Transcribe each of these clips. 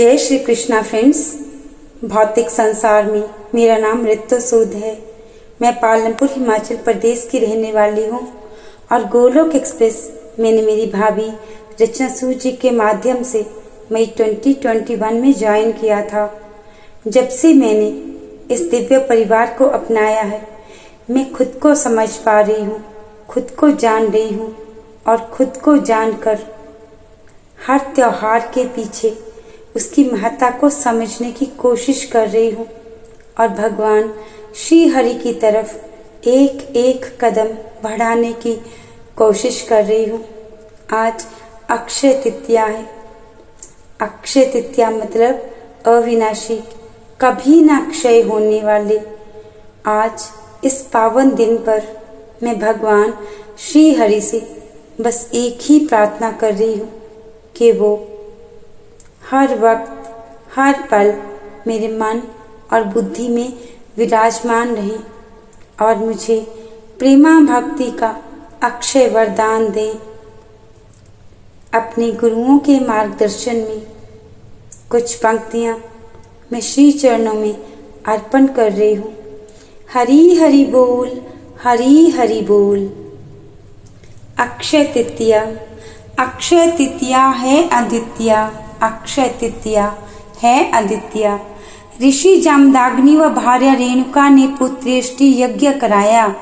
जय श्री कृष्णा फ्रेंड्स। भौतिक संसार में मेरा नाम ऋतु सूद है। मैं पालनपुर हिमाचल प्रदेश की रहने वाली हूँ और गोलोक एक्सप्रेस मैंने मेरी भाभी रचना सूद जी के माध्यम से मई 2021 में ज्वाइन किया था। जब से मैंने इस दिव्य परिवार को अपनाया है, मैं खुद को समझ पा रही हूँ, खुद को जान रही हूँ और खुद को जानकर हर त्योहार के पीछे उसकी महत्ता को समझने की कोशिश कर रही हूँ। और भगवान श्री हरि की तरफ़ एक एक कदम बढ़ाने की कोशिश कर रही हूँ। आज अक्षय तृतीया है। अक्षय तृतीया मतलब अविनाशी, कभी ना क्षय होने वाले। आज इस पावन दिन पर मैं भगवान श्री हरि से बस एक ही प्रार्थना कर रही हूँ कि वो हर वक्त, हर पल मेरे मन और बुद्धि में विराजमान रहे और मुझे प्रेमा भक्ति का अक्षय वरदान दे। अपने गुरुओं के मार्गदर्शन में कुछ पंक्तियाँ मैं श्री चरणों में अर्पण कर रही हूँ। हरी हरि बोल, हरी हरि बोल। अक्षय तृतीया अक्षय तृतीया है अदित्या अक्षय तृतीया है अदित्य ऋषि जामदाग्नि व भार्य रेणुका ने पुत्रेष्टि यज्ञ कराया।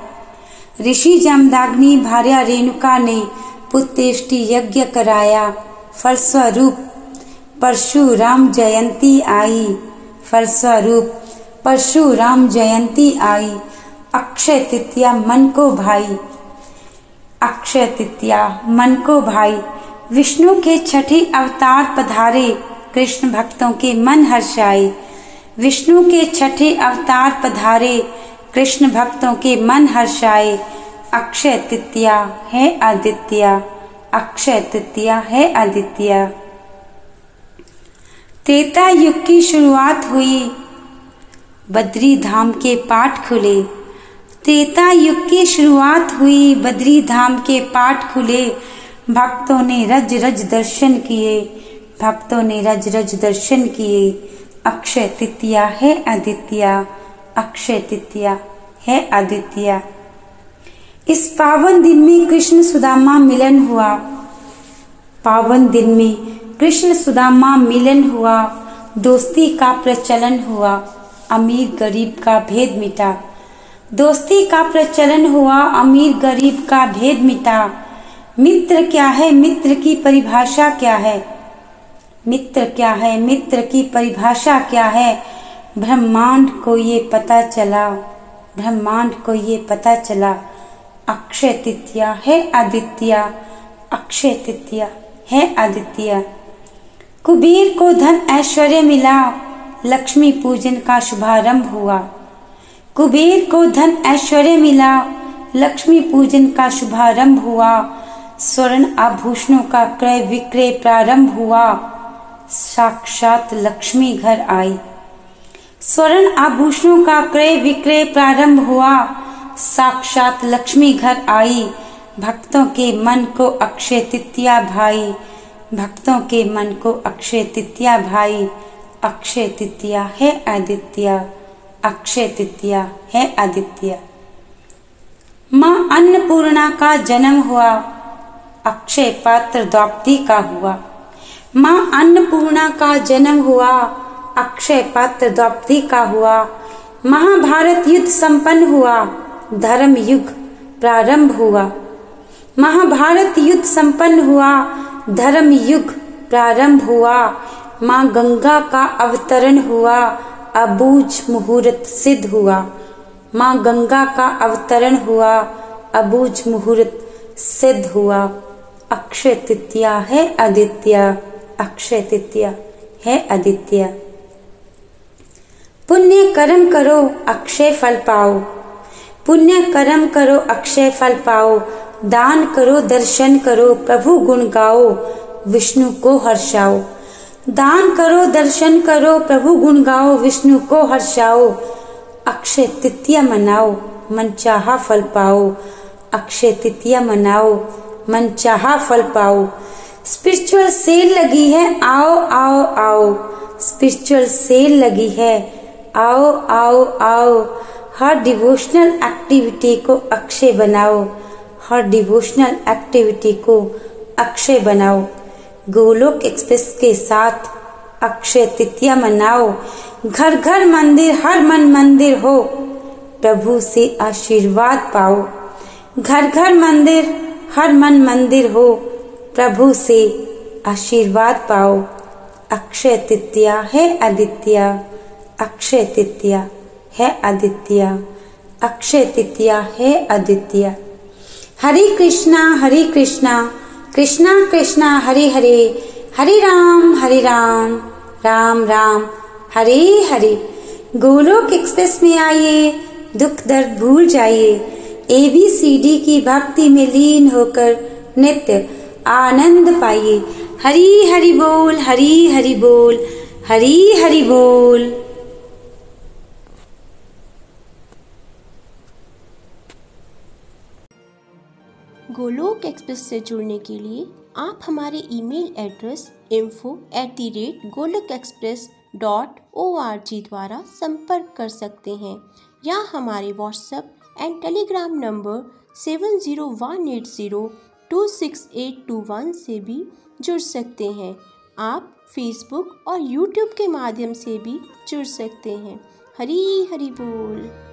ऋषि जामदाग्नि, भार्य रेणुका ने पुत्रेष्टि यज्ञ कराया। फलस्वरूप परशुराम जयंती आई। फलस्वरूप परशुराम जयंती आई। अक्षय तृतीया मन को भाई। अक्षय तृतीया मन को भाई। विष्णु के छठे अवतार पधारे, कृष्ण भक्तों के मन हर्षाए। विष्णु के छठे अवतार पधारे, कृष्ण भक्तों के मन हर्षाए। अक्षय तृतीया है आदित्य, अक्षय तृतीया है आदित्य। त्रेता युग की शुरुआत हुई। बद्री धाम के पाठ खुले। त्रेता युग की शुरुआत हुई बद्री धाम के पाठ खुले। भक्तों ने रज रज दर्शन किए। भक्तों ने रज रज दर्शन किए। अक्षय तृतीया है आदित्य अक्षय तृतीया है आदित्य इस पावन दिन में कृष्ण सुदामा मिलन हुआ। पावन दिन में कृष्ण सुदामा मिलन हुआ। दोस्ती का प्रचलन हुआ। अमीर गरीब का भेद मिटा। दोस्ती का प्रचलन हुआ। अमीर गरीब का भेद मिटा। मित्र क्या है? मित्र की परिभाषा क्या है? मित्र क्या है? मित्र की परिभाषा क्या है? ब्रह्मांड को ये पता चला। ब्रह्मांड को ये पता चला। अक्षय तृतीया है आदित्य। अक्षय तृतीया है आदित्य। कुबेर को धन ऐश्वर्य मिला। लक्ष्मी पूजन का शुभारंभ हुआ। कुबेर को धन ऐश्वर्य मिला। लक्ष्मी पूजन का शुभारंभ हुआ। स्वर्ण आभूषणों का क्रय विक्रय प्रारंभ हुआ। साक्षात लक्ष्मी घर आई। स्वर्ण आभूषणों का क्रय विक्रय प्रारंभ हुआ। साक्षात लक्ष्मी घर आई। भक्तों के मन को अक्षय तृतीया भाई। भक्तों के मन को अक्षय तृतीया भाई। अक्षय तृतीया है आदित्य। अक्षय तृतीया है आदित्य। माँ अन्नपूर्णा का जन्म हुआ। अक्षय पात्र द्वाप्ति का हुआ। माँ अन्नपूर्णा का जन्म हुआ, अक्षय पात्र द्वाप्ति का हुआ। महाभारत युद्ध संपन्न हुआ, धर्म युग प्रारंभ हुआ। महाभारत युद्ध संपन्न हुआ, धर्म युग प्रारंभ हुआ। माँ गंगा का अवतरण हुआ, अबूझ मुहूर्त सिद्ध हुआ। माँ गंगा का अवतरण हुआ, अबूझ मुहूर्त सिद्ध हुआ। अक्षय तृतीया है आदित्य अक्षय तृतीया है आदित्य पुण्य कर्म करो, अक्षय फल पाओ। पुण्य कर्म करो, अक्षय फल पाओ। दान करो, दर्शन करो, प्रभु गुण गाओ, विष्णु को हर्षाओ। दान करो, दर्शन करो, प्रभु गुण गाओ, विष्णु को हर्षाओ। अक्षय तृतीया मनाओ मन चाहा फल पाओ। अक्षय तृतीया मनाओ। मन चाह फल पाओ। स्पिरिचुअल सेल लगी है, आओ आओ आओ। स्पिरिचुअल सेल लगी है, आओ आओ आओ। हर डिवोशनल एक्टिविटी को अक्षय बनाओ। हर डिवोशनल एक्टिविटी को अक्षय बनाओ। गोलोक एक्सप्रेस के साथ अक्षय तृतीया मनाओ। घर घर मंदिर, हर मन मंदिर हो। प्रभु से आशीर्वाद पाओ। घर घर मंदिर हर मन मंदिर हो, प्रभु से आशीर्वाद पाओ। अक्षय तृतीया है आदित्य। अक्षय तृतीया है आदित्य। अक्षय तृतीया है आदित्य। हरे कृष्णा हरे कृष्णा। कृष्णा कृष्णा, हरे हरे। हरे राम हरे राम। राम राम। हरे हरे। गोलोक एक्सप्रेस में आइए। दुख दर्द भूल जाइए। ए बी सी डी की भक्ति में लीन होकर नित्य आनंद पाइए। हरी हरि बोल, हरी हरि बोल, हरी हरि बोल। गोलोक एक्सप्रेस से जुड़ने के लिए आप हमारे email address info at the rate Golok express dot O R G द्वारा संपर्क कर सकते हैं या हमारे WhatsApp and Telegram number seven zero one eight zero two six eight two one से भी जुड़ सकते हैं। आप फेसबुक और यूट्यूब के माध्यम से भी जुड़ सकते हैं। हरी हरी बोल।